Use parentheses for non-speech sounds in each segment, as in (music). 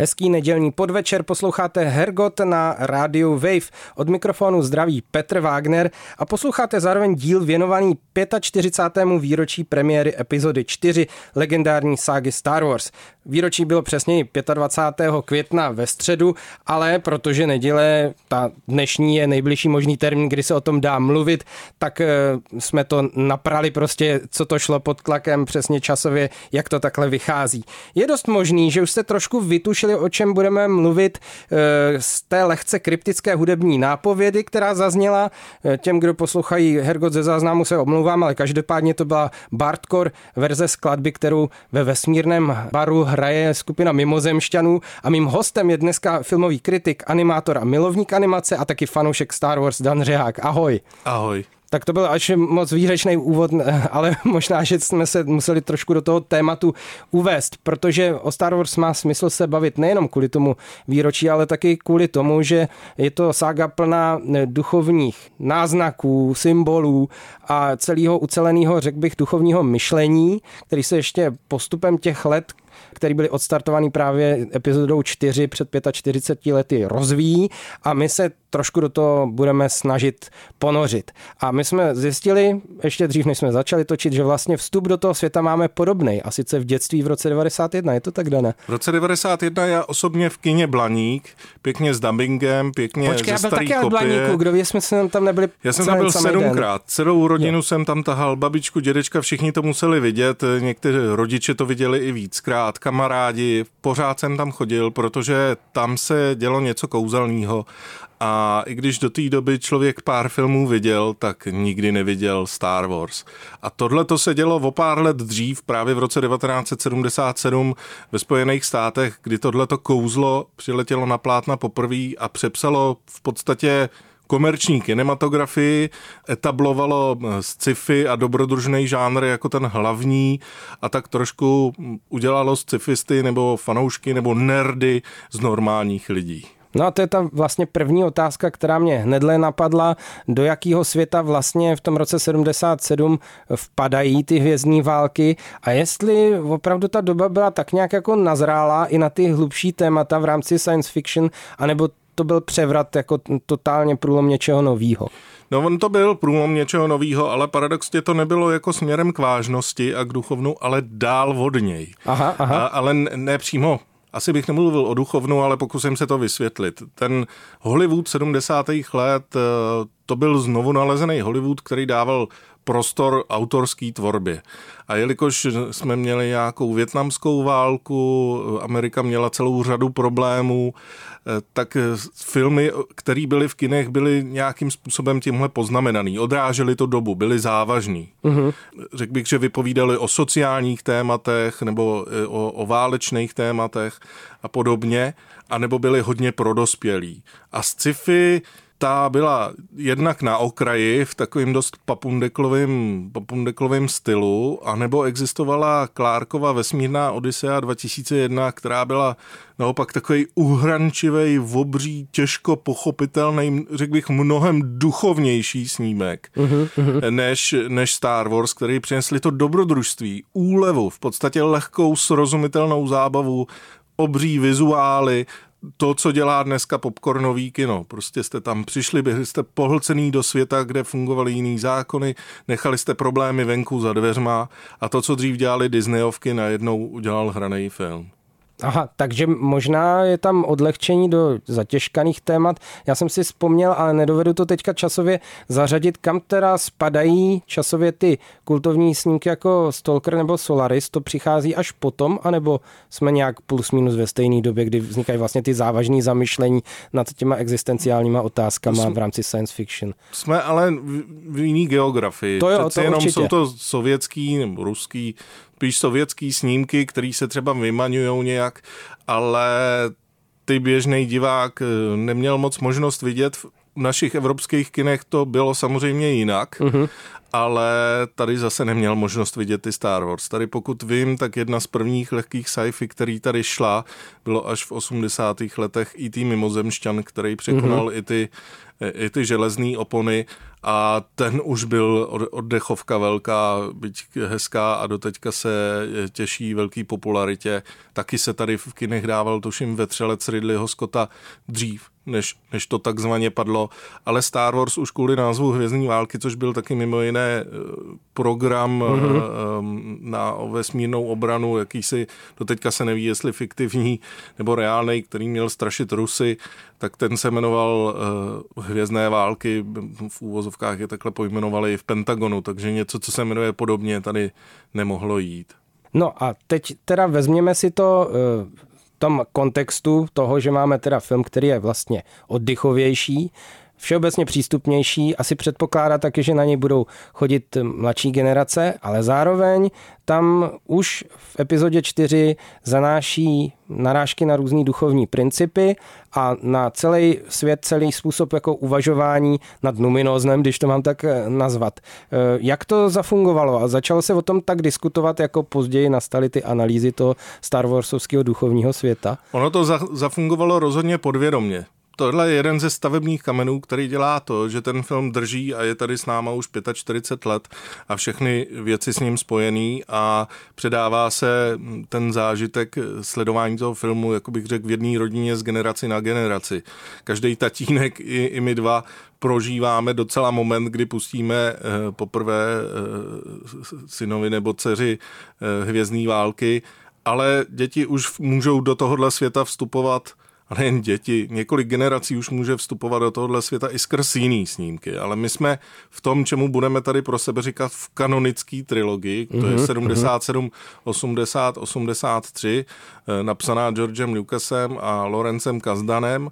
Hezký nedělní podvečer, posloucháte Hergot na rádiu Wave. Od mikrofonu zdraví Petr Wagner a posloucháte zároveň díl věnovaný 45. výročí premiéry epizody 4 legendární ságy Star Wars. Výročí bylo přesněji 25. května ve středu, ale protože neděle, ta dnešní je nejbližší možný termín, kdy se o tom dá mluvit, tak eh, jsme to naprali prostě, co to šlo pod tlakem přesně časově, jak to takhle vychází. Je dost možný, že už jste trošku vytušili, o čem budeme mluvit eh, z té lehce kryptické hudební nápovědy, která zazněla. Eh, těm, kdo poslouchají Hergot ze záznamu, se omlouvám, ale každopádně to byla Bartcore verze skladby, kterou ve vesmírném baru hraje skupina mimozemšťanů a mým hostem je dneska filmový kritik, animátor a milovník animace a taky fanoušek Star Wars Dan Řehák. Ahoj. Ahoj. Tak to byl až moc výřečný úvod, (laughs) ale možná, že jsme se museli trošku do toho tématu uvést, protože o Star Wars má smysl se bavit nejenom kvůli tomu výročí, ale taky kvůli tomu, že je to sága plná duchovních náznaků, symbolů a celého uceleného, řekl bych, duchovního myšlení, který se ještě postupem těch let který byly odstartovaný právě epizodou 4 před 45 lety rozvíjí. A my se trošku do toho budeme snažit ponořit. A my jsme zjistili, ještě dřív než jsme začali točit, že vlastně vstup do toho světa máme podobný. A sice v dětství v roce 91, je to tak dané? V roce 91 já osobně v kině Blaník, pěkně s dubbingem, pěkně Počkej, ze já byl taky kopie. Blaníku, kdo ví, jsme se tam nebyli Já jsem tam byl sedmkrát. Celou rodinu Jo. jsem tam tahal, babičku, dědečka, všichni to museli vidět. Někteří rodiče to viděli i víckrát, kamarádi. Pořád jsem tam chodil, protože tam se dělo něco kouzelného. A i když do té doby člověk pár filmů viděl, tak nikdy neviděl Star Wars. A tohle to se dělo o pár let dřív, právě v roce 1977 ve Spojených státech, kdy tohleto kouzlo přiletělo na plátna poprvé a přepsalo v podstatě komerční kinematografii, etablovalo eh, sci-fi a dobrodružný žánr jako ten hlavní a tak trošku mm, udělalo scifisty nebo fanoušky nebo nerdy z normálních lidí. No a to je ta vlastně první otázka, která mě hnedle napadla, do jakého světa vlastně v tom roce 77 vpadají ty hvězdní války a jestli opravdu ta doba byla tak nějak jako nazrálá i na ty hlubší témata v rámci science fiction, anebo to byl převrat jako totálně průlom něčeho novýho. No on to byl průlom něčeho novýho, ale paradoxně to nebylo jako směrem k vážnosti a k duchovnu, ale dál od něj. Aha, aha. A, ale ne přímo asi bych nemluvil o duchovnu, ale pokusím se to vysvětlit. Ten Hollywood 70. let, eh, to byl znovu nalezený Hollywood, který dával prostor autorský tvorbě. A jelikož jsme měli nějakou větnamskou válku, Amerika měla celou řadu problémů, eh, tak filmy, které byly v kinech, byly nějakým způsobem tímhle poznamenaný. Odrážely to dobu, byly závažný. Mm-hmm. Řekl bych, že vypovídali o sociálních tématech nebo eh, o, o válečných tématech a podobně, anebo byly hodně prodospělí. A sci-fi ta byla jednak na okraji v takovým dost papundeklovým, papundeklovým stylu, anebo existovala Klárkova vesmírná Odisea 2001, která byla naopak takový uhrančivý, obří, těžko pochopitelný, řekl bych mnohem duchovnější snímek, uh-huh. než, než Star Wars, který přinesli to dobrodružství, úlevu, v podstatě lehkou, srozumitelnou zábavu, obří vizuály, to, co dělá dneska popcornový kino. Prostě jste tam přišli, byli jste pohlcený do světa, kde fungovaly jiný zákony, nechali jste problémy venku za dveřma a to, co dřív dělali Disneyovky, najednou udělal hraný film. Aha, takže možná je tam odlehčení do zatěžkaných témat. Já jsem si vzpomněl, ale nedovedu to teďka časově zařadit, kam teda spadají časově ty kultovní snímky jako Stalker nebo Solaris. To přichází až potom, anebo jsme nějak plus minus ve stejné době, kdy vznikají vlastně ty závažné zamyšlení nad těma existenciálníma otázkama v rámci science fiction. Jsme ale v, v jiný geografii. To jo, Přece to jenom určitě. jsou to sovětský nebo ruský spíš sovětský snímky, které se třeba vymaňují nějak, ale ty běžný divák eh, neměl moc možnost vidět našich evropských kinech to bylo samozřejmě jinak, mm-hmm. ale tady zase neměl možnost vidět ty Star Wars. Tady pokud vím, tak jedna z prvních lehkých sci-fi, který tady šla, bylo až v 80. letech i tý mimozemšťan, který překonal mm-hmm. i ty i ty železné opony a ten už byl oddechovka velká, byť hezká a doteďka se těší velký popularitě. Taky se tady v kinech dával, tuším, vetřelec Ridleyho Scotta dřív, než, než to takzvaně padlo, ale Star Wars už kvůli názvu Hvězdní války, což byl taky mimo jiné eh, program mm-hmm. na vesmírnou obranu, jakýsi, doteďka se neví, jestli fiktivní nebo reálný, který měl strašit Rusy, tak ten se jmenoval uh, Hvězdné války, v úvozovkách je takhle pojmenovali v Pentagonu, takže něco, co se jmenuje podobně, tady nemohlo jít. No a teď teda vezměme si to v tom kontextu toho, že máme teda film, který je vlastně oddychovější, všeobecně přístupnější, asi předpokládá taky, že na něj budou chodit mladší generace, ale zároveň tam už v epizodě 4 zanáší narážky na různý duchovní principy a na celý svět, celý způsob jako uvažování nad numinóznem, když to mám tak eh, nazvat. Eh, jak to zafungovalo a začalo se o tom tak diskutovat, jako později nastaly ty analýzy toho Star Warsovského duchovního světa? Ono to zafungovalo rozhodně podvědomně tohle je jeden ze stavebních kamenů, který dělá to, že ten film drží a je tady s náma už 45 let a všechny věci s ním spojený a předává se ten zážitek sledování toho filmu, jako bych řekl, v jedné rodině z generaci na generaci. Každý tatínek i, i my dva prožíváme docela moment, kdy pustíme eh, poprvé eh, synovi nebo dceři eh, hvězdní války, ale děti už můžou do tohohle světa vstupovat ale jen děti. Několik generací už může vstupovat do tohohle světa i skrz jiný snímky, ale my jsme v tom, čemu budeme tady pro sebe říkat v kanonické trilogii, to je 77, 80, 83, napsaná Georgem Lucasem a Lorencem Kazdanem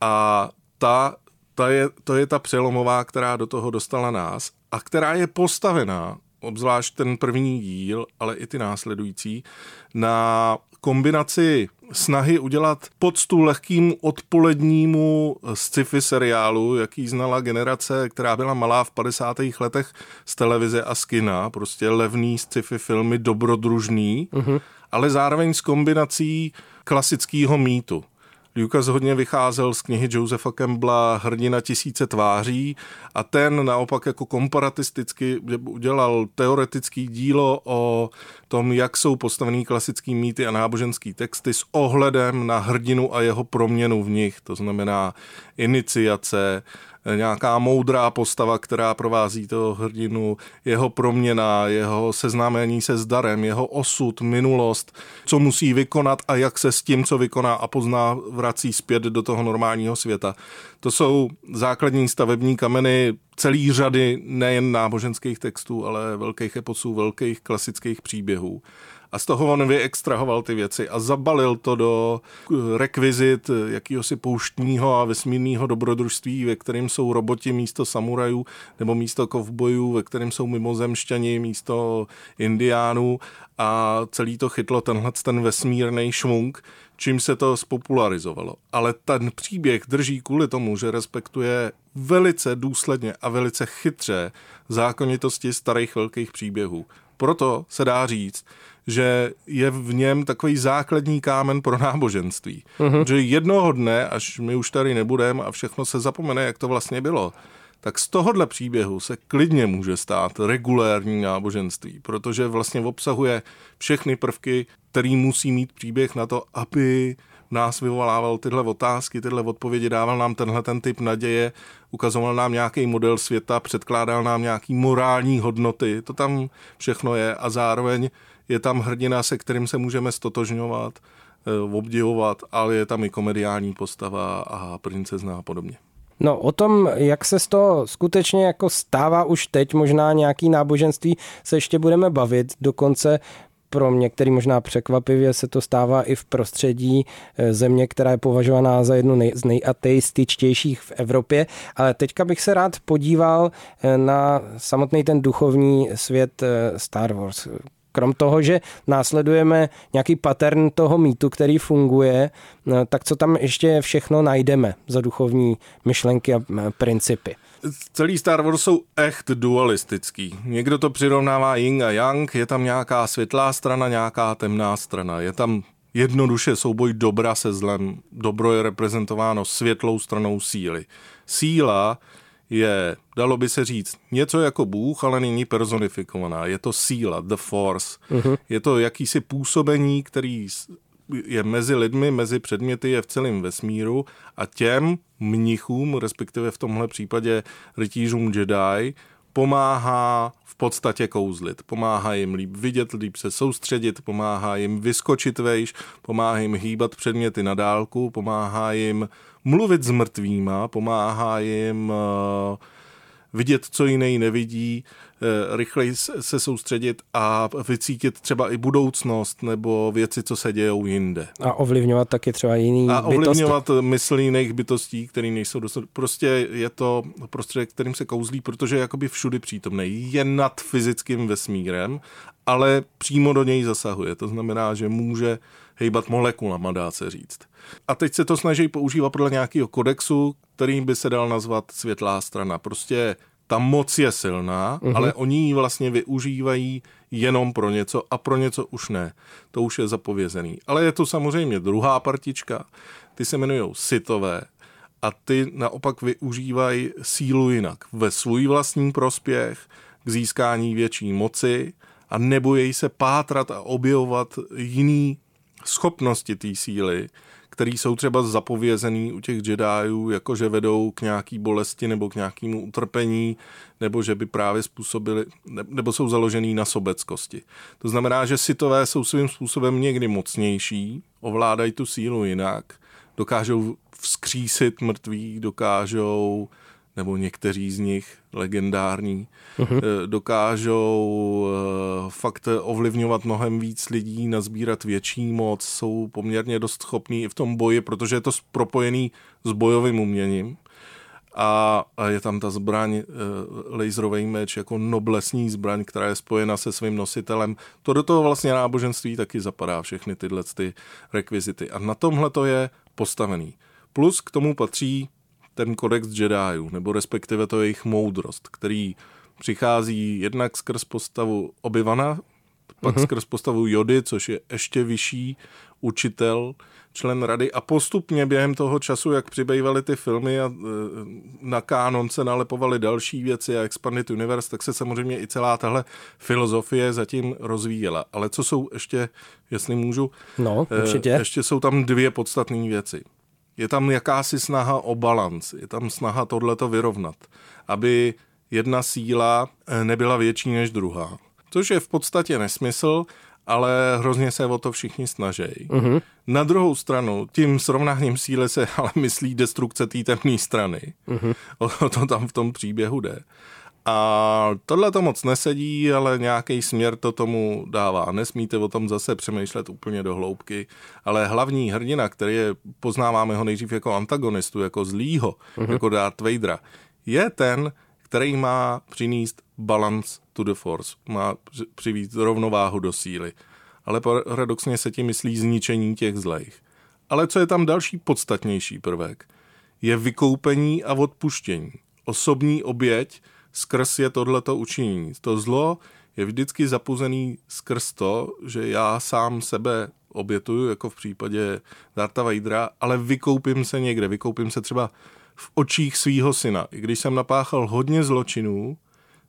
a ta, ta je, to je ta přelomová, která do toho dostala nás a která je postavená obzvlášť ten první díl, ale i ty následující, na kombinaci snahy udělat poctu lehkým odpolednímu sci-fi seriálu, jaký znala generace, která byla malá v 50. letech z televize a z kina, prostě levný sci-fi filmy, dobrodružný, uh-huh. ale zároveň s kombinací klasického mýtu. Lucas hodně vycházel z knihy Josefa Campbella Hrdina tisíce tváří a ten naopak jako komparatisticky udělal teoretický dílo o tom, jak jsou postavený klasický mýty a náboženský texty s ohledem na hrdinu a jeho proměnu v nich, to znamená iniciace, nějaká moudrá postava, která provází toho hrdinu, jeho proměna, jeho seznámení se s darem, jeho osud, minulost, co musí vykonat a jak se s tím, co vykoná a pozná, vrací zpět do toho normálního světa. To jsou základní stavební kameny celý řady nejen náboženských textů, ale velkých eposů, velkých klasických příběhů a z toho on vyextrahoval ty věci a zabalil to do rekvizit jakýhosi pouštního a vesmírného dobrodružství, ve kterém jsou roboti místo samurajů nebo místo kovbojů, ve kterém jsou mimozemšťani místo indiánů a celý to chytlo tenhle ten vesmírný švung, čím se to spopularizovalo. Ale ten příběh drží kvůli tomu, že respektuje velice důsledně a velice chytře zákonitosti starých velkých příběhů. Proto se dá říct, že je v něm takový základní kámen pro náboženství. Uh-huh. Že jednoho dne, až my už tady nebudeme a všechno se zapomene, jak to vlastně bylo, tak z tohohle příběhu se klidně může stát regulérní náboženství, protože vlastně obsahuje všechny prvky, který musí mít příběh na to, aby nás vyvolával tyhle otázky, tyhle odpovědi, dával nám tenhle ten typ naděje, ukazoval nám nějaký model světa, předkládal nám nějaký morální hodnoty, to tam všechno je a zároveň je tam hrdina, se kterým se můžeme stotožňovat, eh, obdivovat, ale je tam i komediální postava a princezna a podobně. No o tom, jak se z toho skutečně jako stává už teď možná nějaký náboženství, se ještě budeme bavit. Dokonce pro některý možná překvapivě se to stává i v prostředí eh, země, která je považovaná za jednu nej, z nejateističtějších v Evropě. Ale teďka bych se rád podíval eh, na samotný ten duchovní svět Star Wars Krom toho, že následujeme nějaký pattern toho mýtu, který funguje, no, tak co tam ještě všechno najdeme za duchovní myšlenky a principy? Celý Star Wars jsou echt dualistický. Někdo to přirovnává yin a yang, je tam nějaká světlá strana, nějaká temná strana. Je tam jednoduše souboj dobra se zlem. Dobro je reprezentováno světlou stranou síly. Síla je, dalo by se říct, něco jako Bůh, ale není personifikovaná. Je to síla, the force. Uh-huh. Je to jakýsi působení, který je mezi lidmi, mezi předměty, je v celém vesmíru a těm mnichům, respektive v tomhle případě rytířům Jedi, pomáhá v podstatě kouzlit. Pomáhá jim líp vidět, líp se soustředit, pomáhá jim vyskočit vejš, pomáhá jim hýbat předměty na dálku, pomáhá jim mluvit s mrtvýma, pomáhá jim uh, vidět, co jiný nevidí, eh, rychleji se soustředit a vycítit třeba i budoucnost nebo věci, co se dějou jinde. A ovlivňovat taky třeba jiný A ovlivňovat bytosti. mysl jiných bytostí, které nejsou dost... Prostě je to prostředek, kterým se kouzlí, protože je jakoby všudy přítomný. Je nad fyzickým vesmírem, ale přímo do něj zasahuje. To znamená, že může hejbat molekulama, dá se říct. A teď se to snaží používat podle nějakého kodexu, který by se dal nazvat světlá strana. Prostě ta moc je silná, uh-huh. ale oni ji vlastně využívají jenom pro něco a pro něco už ne. To už je zapovězený. Ale je to samozřejmě druhá partička, ty se jmenují sitové a ty naopak využívají sílu jinak. Ve svůj vlastní prospěch, k získání větší moci a nebojí se pátrat a objevovat jiný schopnosti té síly, které jsou třeba zapovězený u těch Jediů, jako že vedou k nějaký bolesti nebo k nějakému utrpení, nebo že by právě způsobili, nebo jsou založený na sobeckosti. To znamená, že sitové jsou svým způsobem někdy mocnější, ovládají tu sílu jinak, dokážou vzkřísit mrtví, dokážou nebo někteří z nich legendární, uh-huh. dokážou eh, fakt ovlivňovat mnohem víc lidí, nazbírat větší moc, jsou poměrně dost schopní i v tom boji, protože je to propojený s bojovým uměním. A, je tam ta zbraň, eh, laserový meč, jako noblesní zbraň, která je spojena se svým nositelem. To do toho vlastně náboženství taky zapadá, všechny tyhle ty rekvizity. A na tomhle to je postavený. Plus k tomu patří ten kodex Jediů, nebo respektive to jejich moudrost, který přichází jednak skrz postavu Obyvana, pak uh-huh. skrz postavu Jody, což je ještě vyšší učitel, člen rady a postupně během toho času, jak přibývaly ty filmy a e, na kánon se nalepovaly další věci a Expanded Universe, tak se samozřejmě i celá tahle filozofie zatím rozvíjela. Ale co jsou ještě, jestli můžu, no, e, určitě. ještě jsou tam dvě podstatné věci. Je tam jakási snaha o balans, je tam snaha tohleto vyrovnat, aby jedna síla eh, nebyla větší než druhá. Což je v podstatě nesmysl, ale hrozně se o to všichni snaží. Uh-huh. Na druhou stranu, tím srovnáním síly se (laughs) ale myslí destrukce té temné strany. Uh-huh. O to tam v tom příběhu jde. A tohle to moc nesedí, ale nějaký směr to tomu dává. Nesmíte o tom zase přemýšlet úplně do hloubky, ale hlavní hrdina, který je, poznáváme ho nejdřív jako antagonistu, jako zlýho, uh-huh. jako Darth Vadera, je ten, který má přinést balance to the force, má přivít rovnováhu do síly. Ale paradoxně se tím myslí zničení těch zlejch. Ale co je tam další podstatnější prvek, je vykoupení a odpuštění. Osobní oběť, skrz je tohleto učinění. To zlo je vždycky zapuzený skrz to, že já sám sebe obětuju, jako v případě Darta Vadera, ale vykoupím se někde, vykoupím se třeba v očích svýho syna. I když jsem napáchal hodně zločinů,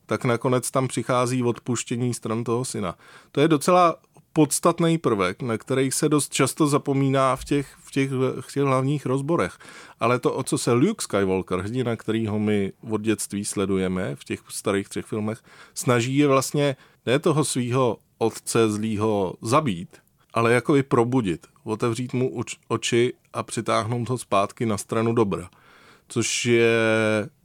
tak nakonec tam přichází odpuštění stran toho syna. To je docela podstatný prvek, na který se dost často zapomíná v těch, v těch, v těch hlavních rozborech. Ale to, o co se Luke Skywalker, hrdina, kterýho my od dětství sledujeme v těch starých třech filmech, snaží je vlastně ne toho svého otce zlýho zabít, ale jako i probudit, otevřít mu oči a přitáhnout ho zpátky na stranu dobra. Což je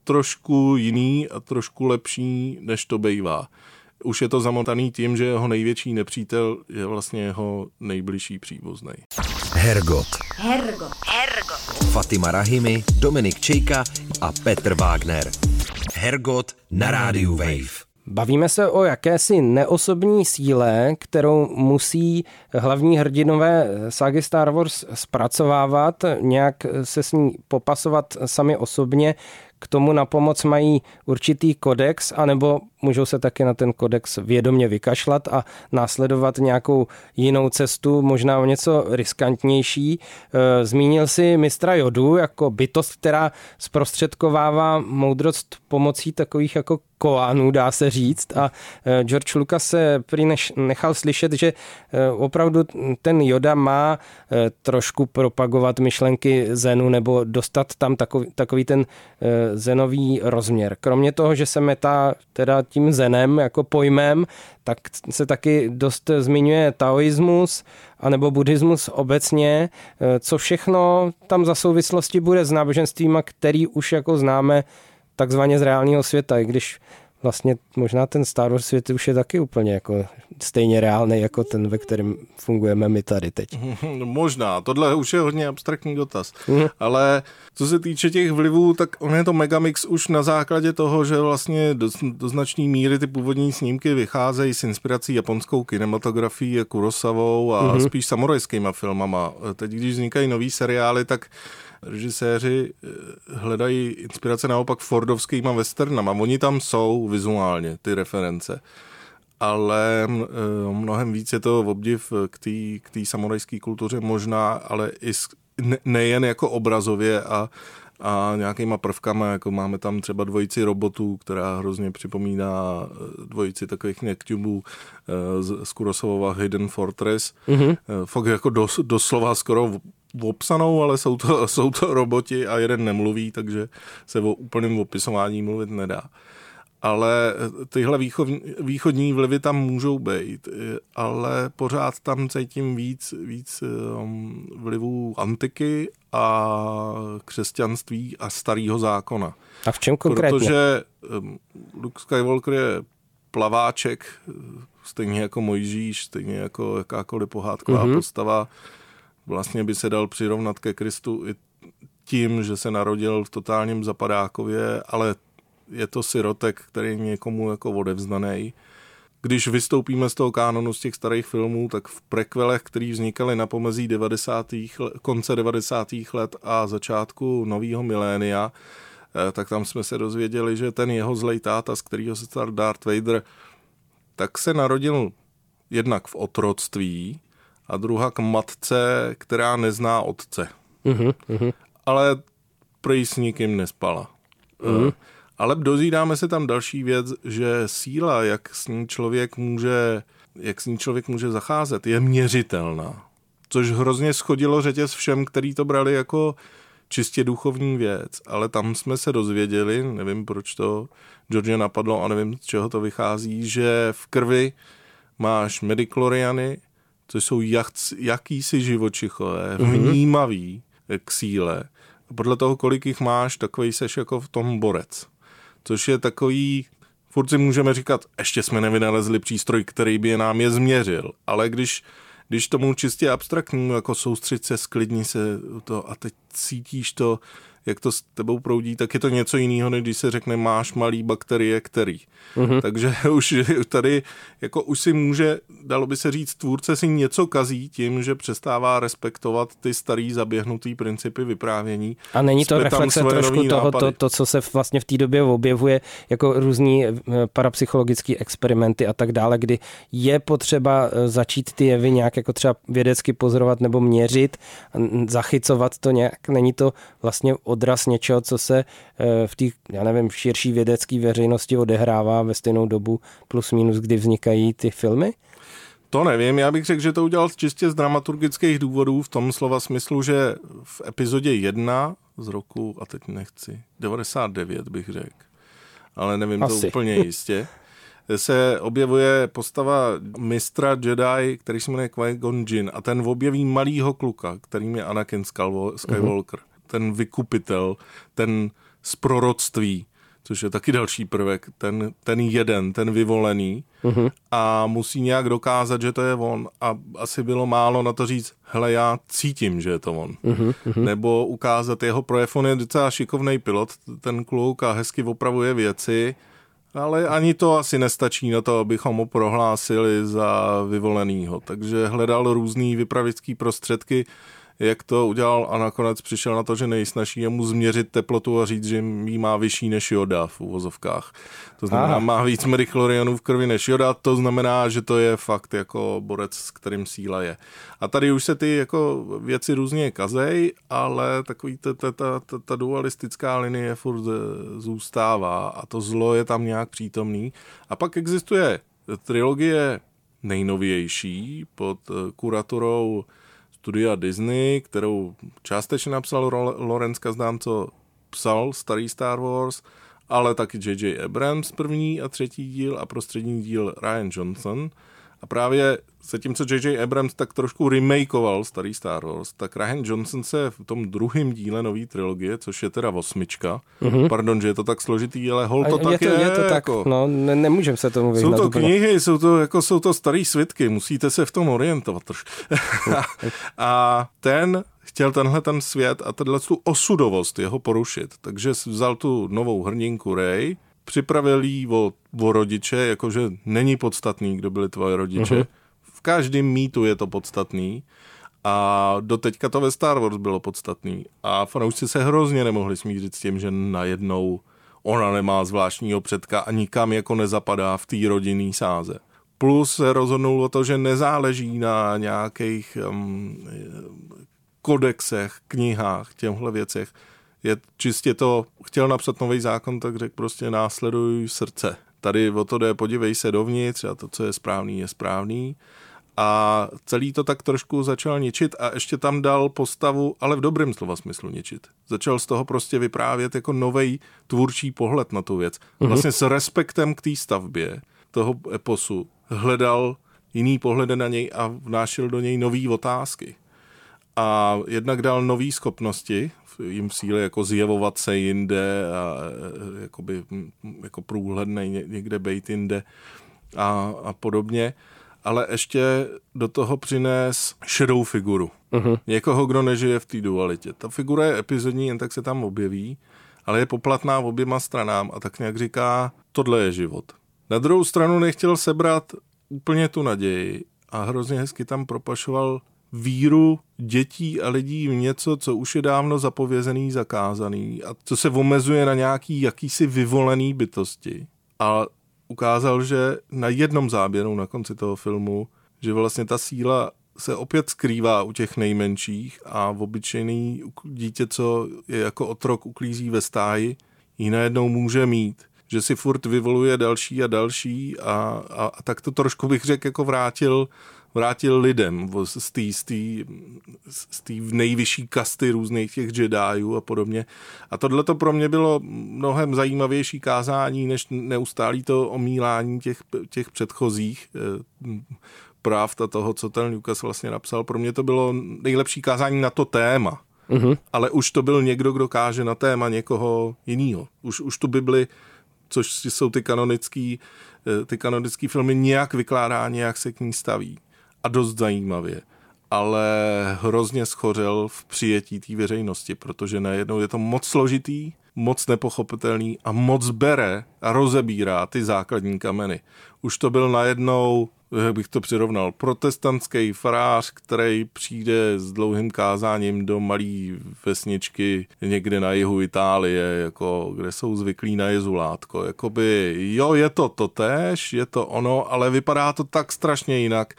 trošku jiný a trošku lepší, než to bývá už je to zamotaný tím, že jeho největší nepřítel je vlastně jeho nejbližší příbuzný. Hergot. Hergot. Hergot. Fatima Rahimi, Dominik Čejka a Petr Wagner. Hergot na rádiu Wave. Bavíme se o jakési neosobní síle, kterou musí hlavní hrdinové ságy Star Wars zpracovávat, nějak se s ní popasovat sami osobně. K tomu na pomoc mají určitý kodex, anebo můžou se taky na ten kodex vědomě vykašlat a následovat nějakou jinou cestu, možná o něco riskantnější. E, zmínil si mistra Jodu jako bytost, která zprostředkovává moudrost pomocí takových jako koánů, dá se říct. A e, George Lucas se prý nechal slyšet, že e, opravdu ten Joda má trošku propagovat myšlenky Zenu nebo dostat tam takový, takový ten zenový rozměr. Kromě toho, že se metá teda tím zenem jako pojmem, tak se taky dost zmiňuje taoismus anebo buddhismus obecně, co všechno tam za souvislosti bude s náboženstvíma, který už jako známe takzvaně z reálného světa, i když vlastně možná ten Star Wars svět už je taky úplně jako stejně reálný jako ten, ve kterém fungujeme my tady teď. (laughs) No, možná, tohle už je hodně abstraktní dotaz. Mm. Ale co se týče těch vlivů, tak on je to megamix už na základě toho, že vlastně do, do značné míry ty původní snímky vycházejí z inspirací japonskou kinematografií, Kurosavou a mm-hmm. spíš samurajskýma filmama. Teď, když vznikají nový seriály, tak režiséři eh, hledají inspirace naopak Fordovskýma westernama. Oni tam jsou vizuálně, ty reference. Ale eh, mnohem víc je to obdiv k té samurajské kultuře možná, ale i ne, nejen jako obrazově a, a nějakýma prvkama, jako máme tam třeba dvojici robotů, která hrozně připomíná eh, dvojici takových nektubů z, z Kurosovova Hidden Fortress. Mm-hmm. Fakt jako dos, doslova skoro obsanou, ale jsou to, (laughs) jsou to roboti a jeden nemluví, takže se o úplném opisování mluvit nedá. Ale tyhle východní, východní vlivy tam můžou být, ale pořád tam cítím víc, víc um, vlivů antiky a křesťanství a starého zákona. A v čem konkrétně? Protože um, Luke Skywalker je plaváček, stejně jako Mojžíš, stejně jako jakákoliv pohádková mm-hmm. postava, vlastně by se dal přirovnat ke Kristu i tím, že se narodil v totálním zapadákově, ale je to sirotek, který je někomu jako odevzdaný. Když vystoupíme z toho kánonu z těch starých filmů, tak v prekvelech, který vznikaly na pomezí 90. konce 90. let a začátku nového milénia, eh, tak tam jsme se dozvěděli, že ten jeho zlej táta, z kterého se stal Darth Vader, tak se narodil jednak v otroctví, a druhá k matce, která nezná otce. Uh-huh, Ale prej s nikým nespala. Uh-huh. Ale dozvídáme se tam další věc, že síla, jak s ní člověk může, jak s ní člověk může zacházet, je měřitelná. Což hrozně schodilo řetěz všem, který to brali jako čistě duchovní věc, ale tam jsme se dozvěděli, nevím proč to George napadlo a nevím, z čeho to vychází, že v krvi máš medikloriany, což jsou jak, jakýsi živočichové, mm-hmm. vnímavý k síle. Podle toho, kolik jich máš, takový seš jako v tom borec. Což je takový, furt si můžeme říkat, ještě jsme nevynalezli přístroj, který by nám je změřil, ale když když tomu čistě abstraktnímu, jako soustřed se, sklidni se to a teď cítíš to, jak to s tebou proudí, tak je to něco jiného, než když se řekne, máš malý bakterie, který. Mm-hmm. Takže (laughs) už tady jako už si může, dalo by se říct, tvůrce si něco kazí tím, že přestává respektovat ty starý zaběhnutý principy vyprávění. A není to reflexe trošku toho, to, to, co se vlastně v té době objevuje, jako různý eh, parapsychologické experimenty a tak dále, kdy je potřeba eh, začít ty jevy nějak jako třeba vědecky pozorovat nebo měřit, zachycovat to nějak. Není to vlastně odraz něčeho, co se eh, v té, já nevím, širší vědecké veřejnosti odehrává ve stejnou dobu plus minus, kdy vznikají ty filmy? To nevím, já bych řekl, že to udělal čistě z dramaturgických důvodů v tom slova smyslu, že v epizodě 1 z roku, a teď nechci, 99 bych řekl, ale nevím Asi. to úplně (laughs) jistě, se objevuje postava mistra Jedi, který se jmenuje Qui-Gon Jinn a ten objeví malýho kluka, kterým je Anakin Skywalker. Uh-huh ten vykupitel, ten z proroctví, což je taky další prvek, ten, ten jeden, ten vyvolený uh-huh. a musí nějak dokázat, že to je on a asi bylo málo na to říct, hele, já cítím, že je to on. Uh-huh. Nebo ukázat jeho projev, on je docela šikovný pilot, ten kluk a hezky opravuje věci, Ale ani to asi nestačí na to, abychom ho prohlásili za vyvolenýho. Takže hledal různý vypravický prostředky, jak to udělal a nakonec přišel na to, že nejsnažší je mu změřit teplotu a říct, že jí má vyšší než joda v uvozovkách. To znamená, Aha. má víc merichlorionů v krvi než joda, to znamená, že to je fakt jako borec, s kterým síla je. A tady už se ty jako věci různě kazej, ale takový ta, ta, ta, ta, ta dualistická linie furt zůstává a to zlo je tam nějak přítomný. A pak existuje trilogie nejnovější pod kuratorou studia Disney, kterou částečně napsal Lorenz Kazdám, co psal starý Star Wars, ale taky J.J. Abrams první a třetí díl a prostřední díl Ryan Johnson. A právě zatímco J.J. Abrams tak trošku remakeoval starý Star Wars, tak Ryan Johnson se v tom druhém díle nové trilogie, což je teda osmička, mm-hmm. pardon, že je to tak složitý, ale hol to tak je. To, je to tak, jako, no, ne, nemůžeme se tomu vyhnat. Jsou to úplně. knihy, jsou to, jako jsou to starý svitky, musíte se v tom orientovat trošku. (laughs) a ten chtěl tenhle ten svět a tenhle tu osudovost jeho porušit, takže vzal tu novou hrdinku Ray, připravil jí o, o rodiče, jakože není podstatný, kdo byli tvoje rodiče. Uh-huh. Každém mýtu je to podstatný. A do teďka to ve Star Wars bylo podstatný. A fanoušci se hrozně nemohli smířit s tím, že najednou ona nemá zvláštního předka a nikam jako nezapadá v té rodinný sáze. Plus se rozhodnul o to, že nezáleží na nějakých um, kodexech, knihách, těchto věcech, je čistě to, chtěl napsat nový zákon, tak řekl prostě následuj srdce. Tady o to jde, podívej se dovnitř a to, co je správný, je správný. A celý to tak trošku začal ničit a ještě tam dal postavu, ale v dobrém slova smyslu ničit. Začal z toho prostě vyprávět jako nový tvůrčí pohled na tu věc. Mhm. Vlastně s respektem k té stavbě toho eposu hledal jiný pohled na něj a vnášel do něj nové otázky. A jednak dal nové schopnosti, jim síly jako zjevovat se jinde a e, jakoby, jako průhlednej někde bejt jinde a, a podobně ale ještě do toho přines šedou figuru. Uh-huh. Někoho, kdo nežije v té dualitě. Ta figura je epizodní, jen tak se tam objeví, ale je poplatná v oběma stranám a tak nějak říká, tohle je život. Na druhou stranu nechtěl sebrat úplně tu naději a hrozně hezky tam propašoval víru dětí a lidí v něco, co už je dávno zapovězený, zakázaný a co se omezuje na nějaký jakýsi vyvolený bytosti. A ukázal, že na jednom záběru na konci toho filmu, že vlastně ta síla se opět skrývá u těch nejmenších a v obyčejný dítě, co je jako otrok, uklízí ve stáji, ji najednou může mít. Že si furt vyvoluje další a další a, a, a tak to trošku bych řekl, jako vrátil vrátil lidem z té z nejvyšší kasty různých těch Jediů a podobně. A tohle to pro mě bylo mnohem zajímavější kázání, než neustálý to omílání těch, těch předchozích eh, práv a toho, co ten Lucas vlastně napsal. Pro mě to bylo nejlepší kázání na to téma. Uh-huh. Ale už to byl někdo, kdo káže na téma někoho jiného. Už, už tu Bibli, což jsou ty kanonický, eh, ty kanonický filmy, nějak vykládá, nějak se k ní staví a dost zajímavě ale hrozně schořel v přijetí té veřejnosti, protože najednou je to moc složitý, moc nepochopitelný a moc bere a rozebírá ty základní kameny. Už to byl najednou, jak bych to přirovnal, protestantský farář, který přijde s dlouhým kázáním do malé vesničky někde na jihu Itálie, jako, kde jsou zvyklí na jezulátko. Jakoby, jo, je to to tež, je to ono, ale vypadá to tak strašně jinak,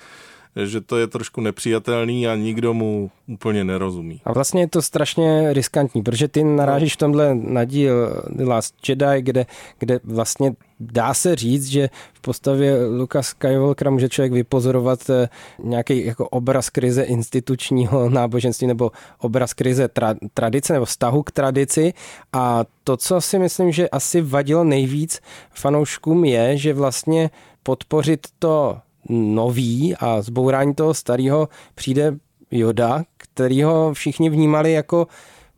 že to je trošku nepřijatelný a nikdo mu úplně nerozumí. A vlastně je to strašně riskantní, protože ty narážíš v tomhle na díl The Last Jedi, kde, kde vlastně dá se říct, že v postavě Luka Skywalkera může člověk vypozorovat eh, nějaký jako obraz krize institučního (laughs) náboženství nebo obraz krize tra- tradice nebo vztahu k tradici a to, co si myslím, že asi vadilo nejvíc fanouškům je, že vlastně podpořit to nový a zbourání toho starého přijde Joda, kterýho všichni vnímali jako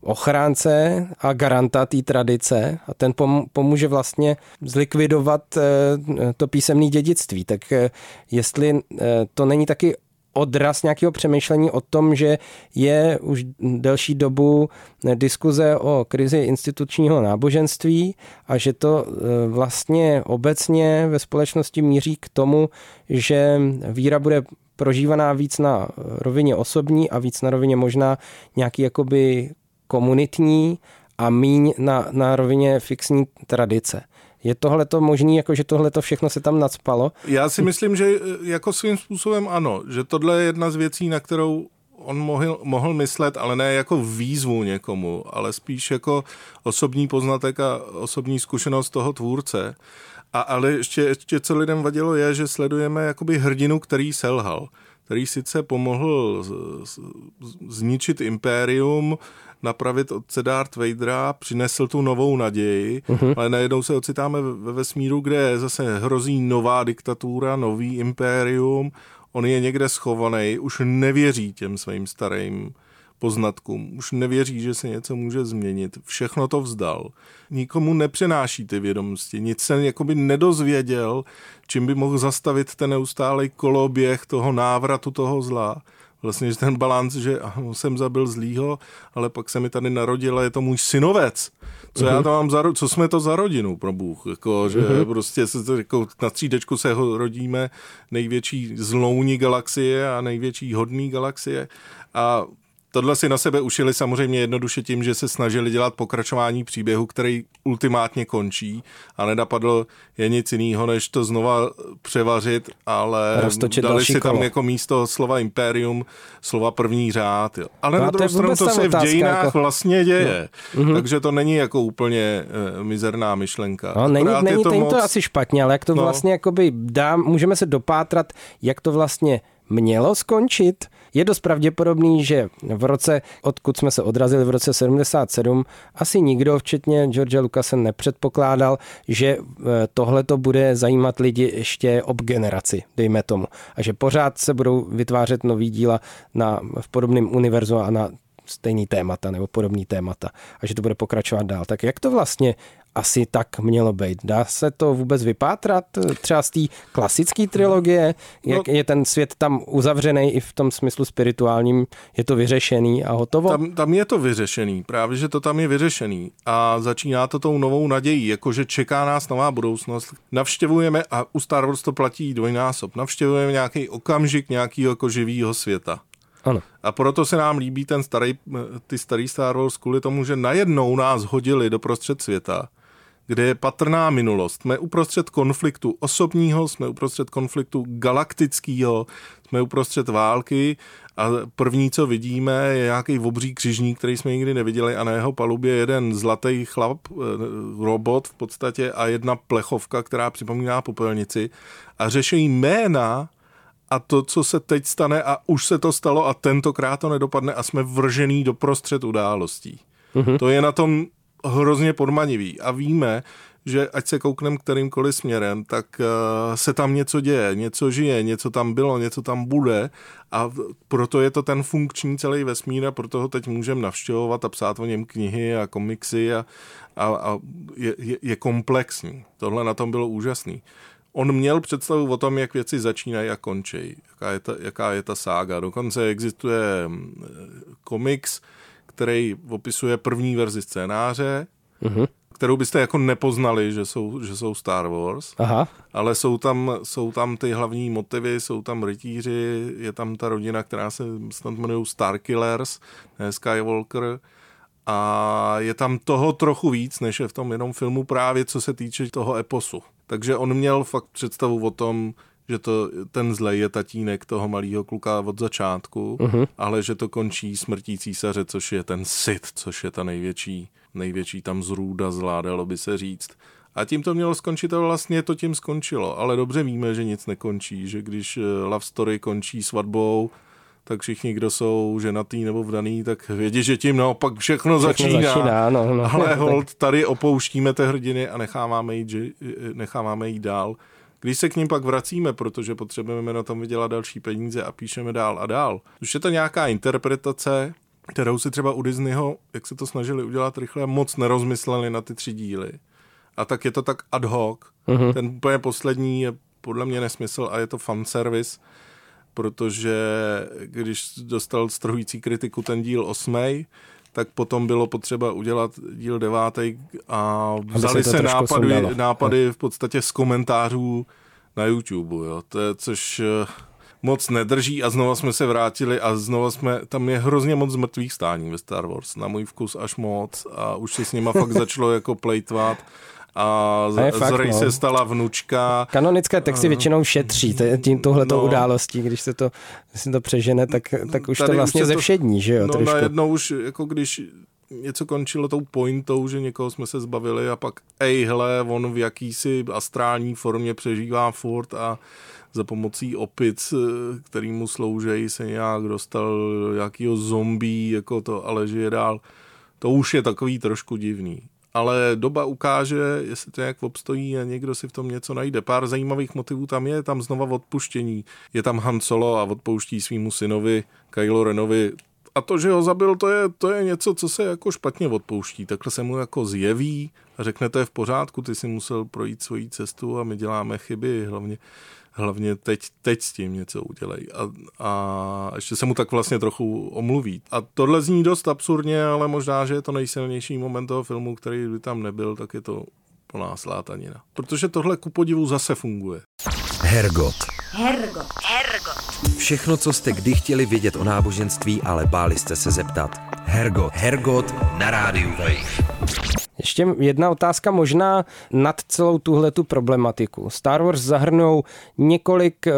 ochránce a garanta té tradice a ten pomůže vlastně zlikvidovat eh, to písemné dědictví. Tak eh, jestli eh, to není taky odraz nějakého přemýšlení o tom, že je už delší dobu diskuze o krizi institučního náboženství a že to e, vlastně obecně ve společnosti míří k tomu, že víra bude prožívaná víc na rovině osobní a víc na rovině možná nějaký jakoby komunitní a míň na, na rovině fixní tradice. Je tohle to možný, jako že tohle to všechno se tam nadspalo? Já si myslím, že jako svým způsobem ano, že tohle je jedna z věcí, na kterou on mohl, mohl myslet, ale ne jako výzvu někomu, ale spíš jako osobní poznatek a osobní zkušenost toho tvůrce. A, ale ještě, ještě co lidem vadilo je, že sledujeme jakoby hrdinu, který selhal který sice pomohl zničit impérium, napravit od Darth Vadera, přinesl tu novou naději, uh-huh. ale najednou se ocitáme ve vesmíru, kde zase hrozí nová diktatura, nový impérium, on je někde schovaný, už nevěří těm svým starým poznatkům. Už nevěří, že se něco může změnit. Všechno to vzdal. Nikomu nepřenáší ty vědomosti. Nic se jakoby nedozvěděl, čím by mohl zastavit ten neustálý koloběh toho návratu toho zla. Vlastně, že ten balans, že jsem zabil zlýho, ale pak se mi tady narodila, je to můj synovec. Co uh-huh. já mhm. to mám za, co jsme to za rodinu, pro Bůh, jako, že uh-huh. prostě se jako, na třídečku se ho rodíme největší zlouní galaxie a největší hodný galaxie a Tohle si na sebe ušili samozřejmě jednoduše tím, že se snažili dělat pokračování příběhu, který ultimátně končí a nenapadlo je nic jiného, než to znova převařit, ale Roztočit dali si kolo. tam jako místo slova impérium, slova první řád. Jo. Ale no na druhou stranu to se v dějinách jako... vlastně děje, no. takže to není jako úplně uh, mizerná myšlenka. No, není, není to, moc... to asi špatně, ale jak to no. vlastně jakoby dá, můžeme se dopátrat, jak to vlastně mělo skončit. Je dost pravděpodobný, že v roce, odkud jsme se odrazili v roce 77, asi nikdo, včetně George Lucase, nepředpokládal, že e, tohle to bude zajímat lidi ještě ob generaci, dejme tomu. A že pořád se budou vytvářet nový díla na, v podobném univerzu a na stejný témata nebo podobný témata a že to bude pokračovat dál. Tak jak to vlastně asi tak mělo být. Dá se to vůbec vypátrat třeba z té klasické trilogie? Jak no, je ten svět tam uzavřený i v tom smyslu spirituálním? Je to vyřešený a hotovo? Tam, tam je to vyřešený, právě že to tam je vyřešený a začíná to tou novou nadějí, jakože čeká nás nová budoucnost. Navštěvujeme, a u Star Wars to platí dvojnásob, navštěvujeme nějaký okamžik nějakého jako živého světa. Ano. A proto se nám líbí ten starý, ty starý Star Wars kvůli tomu, že najednou nás hodili do prostřed světa kde je patrná minulost. Jsme uprostřed konfliktu osobního, jsme uprostřed konfliktu galaktického, jsme uprostřed války a první, co vidíme, je nějaký obří křižník, který jsme nikdy neviděli a na jeho palubě jeden zlatý chlap, eh, robot v podstatě a jedna plechovka, která připomíná popelnici a řeší jména a to, co se teď stane a už se to stalo a tentokrát to nedopadne a jsme vržený do prostřed událostí. Mm-hmm. To je na tom hrozně podmanivý a víme, že ať se koukneme kterýmkoliv směrem, tak uh, se tam něco děje, něco žije, něco tam bylo, něco tam bude a proto je to ten funkční celý vesmír a proto ho teď můžeme navštěvovat a psát o něm knihy a komiksy a, a, a je, je, je komplexní. Tohle na tom bylo úžasný. On měl představu o tom, jak věci začínají a končí, jaká je ta, jaká je ta sága. Dokonce existuje mm, komiks, který opisuje první verzi scénáře, uh-huh. kterou byste jako nepoznali, že jsou, že jsou Star Wars, Aha. ale jsou tam, jsou tam ty hlavní motivy, jsou tam rytíři, je tam ta rodina, která se snad jmenují Starkillers, ne Skywalker, a je tam toho trochu víc, než je v tom jenom filmu právě co se týče toho eposu. Takže on měl fakt představu o tom, že to, ten zlej je tatínek toho malého kluka od začátku, uh-huh. ale že to končí smrtí císaře, což je ten Sith, což je ta největší, největší tam zrůda zlá, dalo by se říct. A tím to mělo skončit a vlastně to tím skončilo. Ale dobře víme, že nic nekončí, že když eh, love story končí svatbou, tak všichni, kdo jsou ženatý nebo vdaný, tak vědí, že tím naopak všechno, všechno začíná. začíná no, no. Ale (laughs) hold, tady opouštíme té hrdiny a necháváme jít, eh, necháváme jít dál. Když se k ním pak vracíme, protože potřebujeme na tom vydělat další peníze a píšeme dál a dál, už je to nějaká interpretace, kterou si třeba u Disneyho, jak se to snažili udělat rychle, moc nerozmysleli na ty tři díly. A tak je to tak ad hoc. Uh-huh. Ten úplně poslední je podle mě nesmysl a je to fanservice. protože když dostal strhující kritiku ten díl osmej, tak potom bylo potřeba udělat díl devátý a vzali se, se nápady, nápady v podstatě z komentářů na YouTube, jo. To je, což eh, moc nedrží a znova jsme se vrátili a znova jsme, tam je hrozně moc mrtvých stání ve Star Wars, na můj vkus až moc a už se s nima fakt (laughs) začalo jako plejtvat a z, z Rey no. se stala vnučka. Kanonické texty většinou šetří tím tohletou no, událostí, když se to, když se to přežene, tak, tak už to vlastně už ze všední, že jo? No trošku. najednou už, jako když něco končilo tou pointou, že někoho jsme se zbavili a pak ej, hele, on v jakýsi astrální formě přežívá furt a za pomocí opic, který mu slouží, se nějak dostal jakýho zombie, jako to, ale žije dál. To už je takový trošku divný ale doba ukáže, jestli to nějak obstojí a někdo si v tom něco najde. Pár zajímavých motivů tam je, tam znova odpuštění. Je tam Han Solo a odpouští svýmu synovi Kylo Renovi a to, že ho zabil, to je, to je něco, co se jako špatně odpouští. Takhle se mu jako zjeví a řekne, to je v pořádku, ty si musel projít svoji cestu a my děláme chyby, hlavně hlavně teď, teď s tím něco udělej. A, a ještě se mu tak vlastně trochu omluví. A tohle zní dost absurdně, ale možná, že je to nejsilnější moment toho filmu, který by tam nebyl, tak je to plná slátanina. Protože tohle ku podivu zase funguje. Hergot. Hergot. Hergot. Všechno, co jste kdy chtěli vědět o náboženství, ale báli jste se zeptat. Hergot. Hergot na rádiu Wave. Ještě jedna otázka možná nad celou tuhle tu problematiku. Star Wars zahrnou několik uh,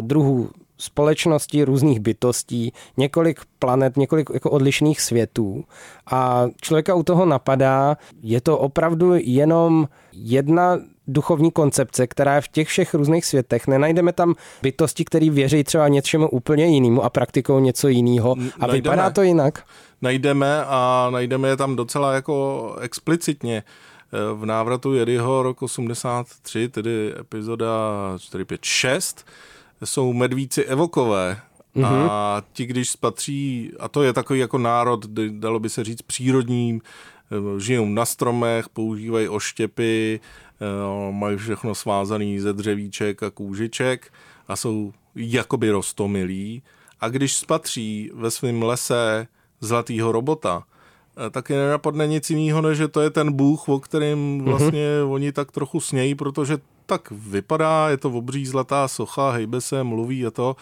druhů společností, různých bytostí, několik planet, několik jako odlišných světů a člověka u toho napadá, je to opravdu jenom jedna duchovní koncepce, která je v těch všech různých světech. Nenajdeme tam bytosti, které věří třeba něčemu úplně jinému a praktikují něco jiného. A Najdeme. vypadá to jinak? Najdeme a najdeme je tam docela jako explicitně. V návratu Jediho rok 83, tedy epizoda 456, jsou medvíci evokové, Mm-hmm. A ti, když spatří, a to je takový jako národ, dalo by se říct přírodním, žijou na stromech, používají oštěpy, eh, mají všechno svázaný ze dřevíček a kůžiček a jsou jakoby rostomilí. A když spatří ve svém lese zlatýho robota, eh, tak je nenapadne nic jiného, než že to je ten bůh, o kterém mhm. vlastně mm-hmm. oni tak trochu snějí, protože tak vypadá, je to obří zlatá socha, hejbe se, mluví a to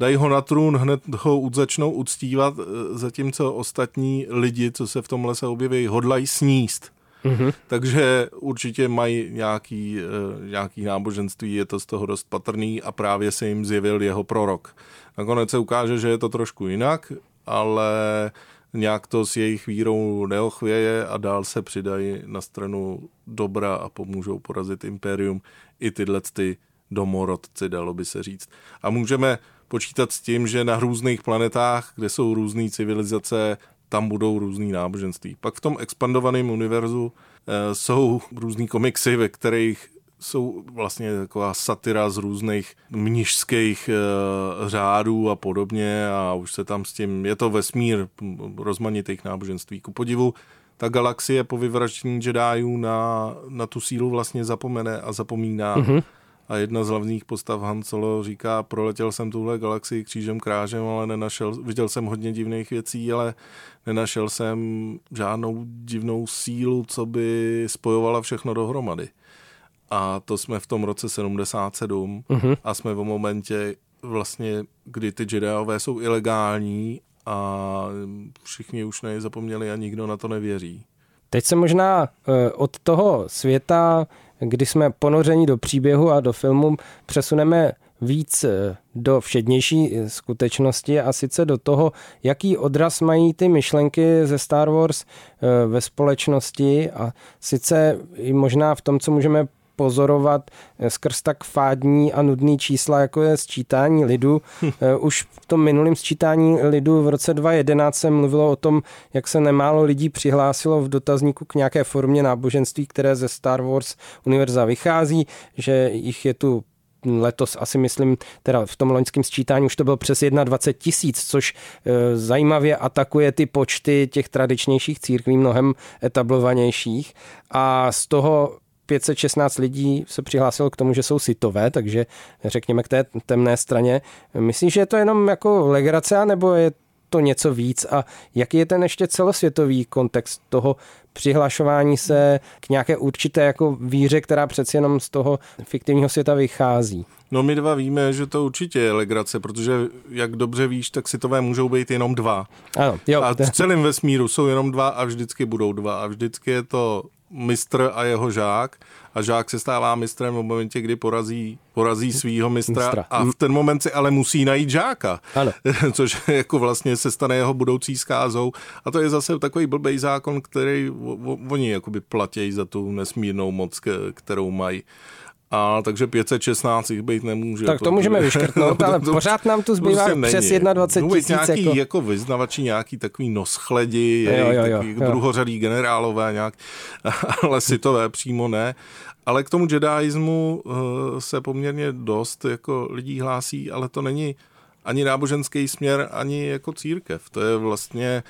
dají ho na trůn, hned ho začnou uctívat, eh, zatímco ostatní lidi, co se v tom lese objeví, hodlají sníst. Mm-hmm. Takže určitě mají nějaký, eh, nějaký náboženství, je to z toho dost patrný a právě se jim zjevil jeho prorok. Nakonec se ukáže, že je to trošku jinak, ale nějak to s jejich vírou neochvěje a dál se přidají na stranu dobra a pomůžou porazit impérium i tyhle ty domorodci, dalo by se říct. A můžeme počítat s tím, že na různých planetách, kde jsou různé civilizace, tam budou různý náboženství. Pak v tom expandovaném univerzu e, jsou různý komiksy, ve kterých jsou vlastně taková satira z různých mnižských e, řádů a podobně a už se tam s tím, je to vesmír rozmanitých náboženství. Ku podivu, ta galaxie po vyvraždění Jediů na, na tu sílu vlastně zapomene a zapomíná. Mm-hmm a jedna z hlavních postav Han Solo říká, proletěl jsem tuhle galaxii křížem krážem, ale nenašel, viděl jsem hodně divných věcí, ale nenašel jsem žádnou divnou sílu, co by spojovala všechno dohromady. A to jsme v tom roce 77 uh-huh. Mhm. a jsme v momentě vlastně, kdy ty Jediové jsou ilegální a všichni už nezapomněli a nikdo na to nevěří. Teď se možná eh, od toho světa kdy jsme ponoření do příběhu a do filmu přesuneme víc eh, do všednější eh, skutečnosti a sice do toho, jaký odraz mají ty myšlenky ze Star Wars ve společnosti a sice i možná v tom, co můžeme pozorovat eh, skrz tak fádní a nudný čísla, jako je sčítání lidu. Hm. Eh, už v tom minulém sčítání lidu v roce 2011 se mluvilo o tom, jak se nemálo lidí přihlásilo v dotazníku k nějaké formě náboženství, které ze Star Wars univerza vychází, že jich je tu letos asi myslím, teda v tom loňském sčítání už to bylo přes 21 tisíc, což e, zajímavě atakuje ty počty těch tradičnějších církví, mnohem etablovanějších. A z toho 516 lidí se přihlásilo k tomu, že jsou sitové, takže řekněme k té temné straně. Myslíš, že je to jenom jako legrace, nebo je to něco víc a jaký je ten ještě celosvětový kontext toho přihlašování se k nějaké určité jako víře, která přeci jenom z toho fiktivního světa vychází? No my dva víme, že to určitě je legrace, protože jak dobře víš, tak sitové můžou být jenom dva. Ano, jo. A v celém vesmíru jsou jenom dva a vždycky budou dva. A vždycky je to mistr a jeho žák a žák se stává mistrem v momentě, kdy porazí, porazí svýho mistra, mistra a v ten moment si ale musí najít žáka, ano. (laughs) což jako vlastně se stane jeho budoucí skázou a to je zase takový blbej zákon, který oni jakoby platějí za tu nesmírnou moc, kterou mají. A takže 516 jich být nemůže. Tak to můžeme vyškrtnout, no, (laughs) ale to, pořád nám tu zbývá prostě přes 21 tisíc. nějaký jako... jako vyznavači, nějaký takový noschledi, jo, jo, jo, takový jo. druhořadý generálové, nějak, (laughs) ale sitové přímo ne. Ale k tomu jedaismu uh, se poměrně dost jako lidí hlásí, ale to není ani náboženský směr, ani jako církev. To je vlastně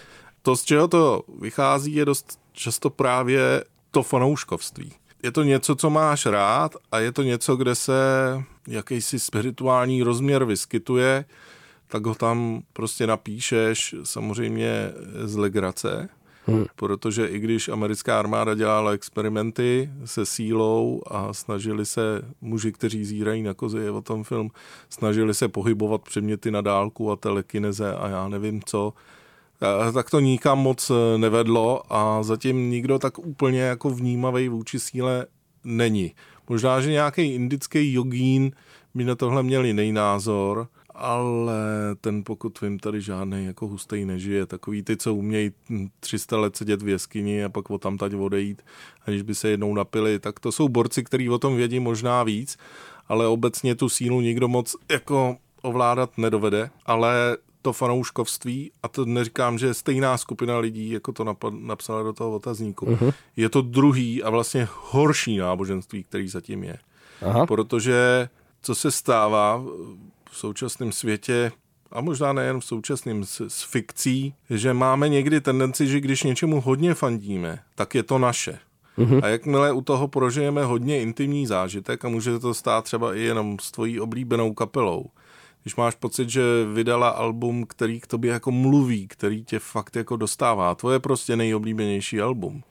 to, z čeho to vychází, je dost často právě to fanouškovství je to něco, co máš rád a je to něco, kde se jakýsi spirituální rozměr vyskytuje, tak ho tam prostě napíšeš samozřejmě z legrace, hmm. protože i když americká armáda dělala experimenty se sílou a snažili se, muži, kteří zírají na kozy, je o tom film, snažili se pohybovat předměty na dálku a telekineze a já nevím co, tak to nikam moc eh, nevedlo a zatím nikdo tak úplně jako vnímavý vůči síle není. Možná, že nějaký indický jogín by na tohle měl jiný názor, ale ten, pokud vím, tady žádný jako hustý nežije. Takový ty, co umějí 300 let sedět v jeskyni a pak o tam tať odejít, aniž by se jednou napili, tak to jsou borci, kteří o tom vědí možná víc, ale obecně tu sílu nikdo moc jako ovládat nedovede, ale to fanouškovství, a to neříkám, že je stejná skupina lidí, jako to napad, napsala do toho otazníku, uh-huh. je to druhý a vlastně horší náboženství, který zatím je. Aha. Protože co se stává v současném světě, a možná nejen v současném s, s fikcí, že máme někdy tendenci, že když něčemu hodně fandíme, tak je to naše. Uh-huh. A jakmile u toho prožijeme hodně intimní zážitek a může to stát třeba i jenom s tvojí oblíbenou kapelou, když máš pocit, že vydala album, který k tobě jako mluví, který tě fakt jako dostává, to je prostě nejoblíbenější album.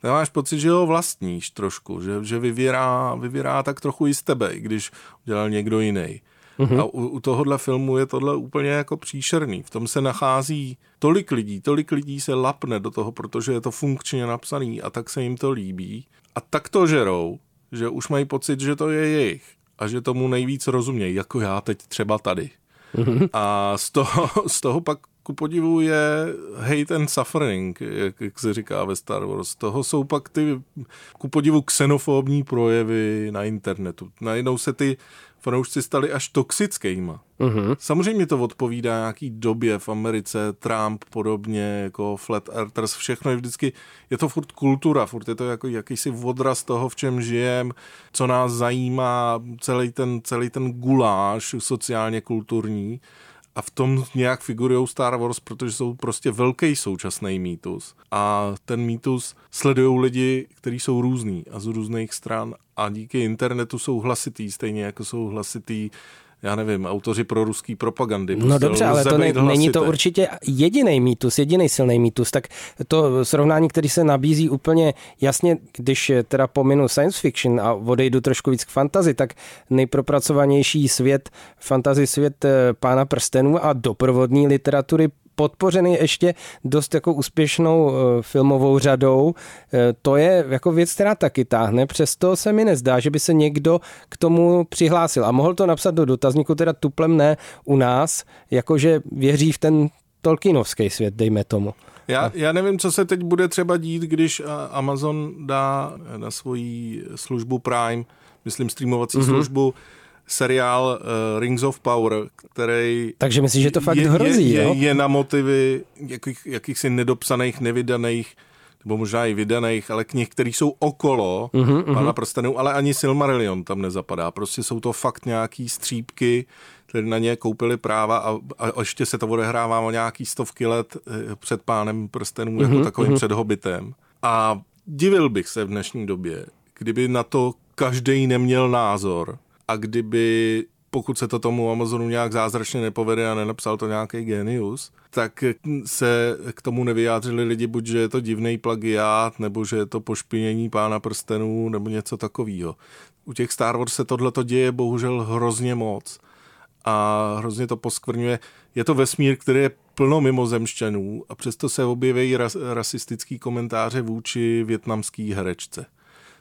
Tak máš pocit, že ho vlastníš trošku, že, že vyvěrá, vyvěrá tak trochu i z tebe, i když udělal někdo jiný. Mm-hmm. A u, u tohohle filmu je tohle úplně jako příšerný. V tom se nachází tolik lidí, tolik lidí se lapne do toho, protože je to funkčně napsaný a tak se jim to líbí. A tak to žerou, že už mají pocit, že to je jejich a že tomu nejvíc rozumějí, jako já teď třeba tady. Mm-hmm. A z toho, z toho pak ku podivu je hate and suffering, jak, jak se říká ve Star Wars. Toho jsou pak ty ku podivu xenofobní projevy na internetu. Najednou se ty fanoušci stali až toxickýma. Uh-huh. Samozřejmě to odpovídá nějaký době v Americe, Trump podobně, jako Flat Earthers, všechno je vždycky, je to furt kultura, furt je to jako jakýsi odraz toho, v čem žijem, co nás zajímá, celý ten, celý ten guláš sociálně kulturní a v tom nějak figurují Star Wars, protože jsou prostě velký současný mýtus. A ten mýtus sledují lidi, kteří jsou různí a z různých stran a díky internetu jsou hlasitý, stejně jako jsou hlasitý já nevím, autoři pro ruský propagandy. No prostě dobře, ale to ne, není to určitě jediný mýtus, jediný silný mýtus, tak to srovnání, který se nabízí úplně jasně, když teda pominu science fiction a odejdu trošku víc k fantazi, tak nejpropracovanější svět, fantazi svět eh, pána prstenů a doprovodní literatury podpořený ještě dost jako úspěšnou eh, filmovou řadou. Eh, to je jako věc, která taky táhne, přesto se mi nezdá, že by se někdo k tomu přihlásil a mohl to napsat do dotazníku, teda tuplem ne u nás, jakože věří v ten Tolkienovský svět, dejme tomu. Já, já nevím, co se teď bude třeba dít, když Amazon dá na svoji službu Prime, myslím streamovací mm-hmm. službu, seriál uh, Rings of Power, který... Takže myslíš, že to fakt je, hrozí, je, jo? Je, je na motivy jakých, jakýchsi nedopsaných, nevydaných nebo možná i vydaných, ale knih, které jsou okolo uh-huh, Pana prstenů, ale ani Silmarillion tam nezapadá. Prostě jsou to fakt nějaký střípky, které na ně koupili práva a, a ještě se to odehrává o nějaký stovky let eh, před pánem prstenů, uh-huh, jako takovým uh-huh. před hobitem. A divil bych se v dnešní době, kdyby na to každý neměl názor a kdyby pokud se to tomu Amazonu nějak zázračně nepovede a nenapsal to nějaký genius, tak se k tomu nevyjádřili lidi, buď že je to divný plagiát, nebo že je to pošpinění pána prstenů, nebo něco takového. U těch Star Wars se tohle děje bohužel hrozně moc a hrozně to poskvrňuje. Je to vesmír, který je plno mimozemšťanů a přesto se objeví ras, rasistický komentáře vůči větnamský herečce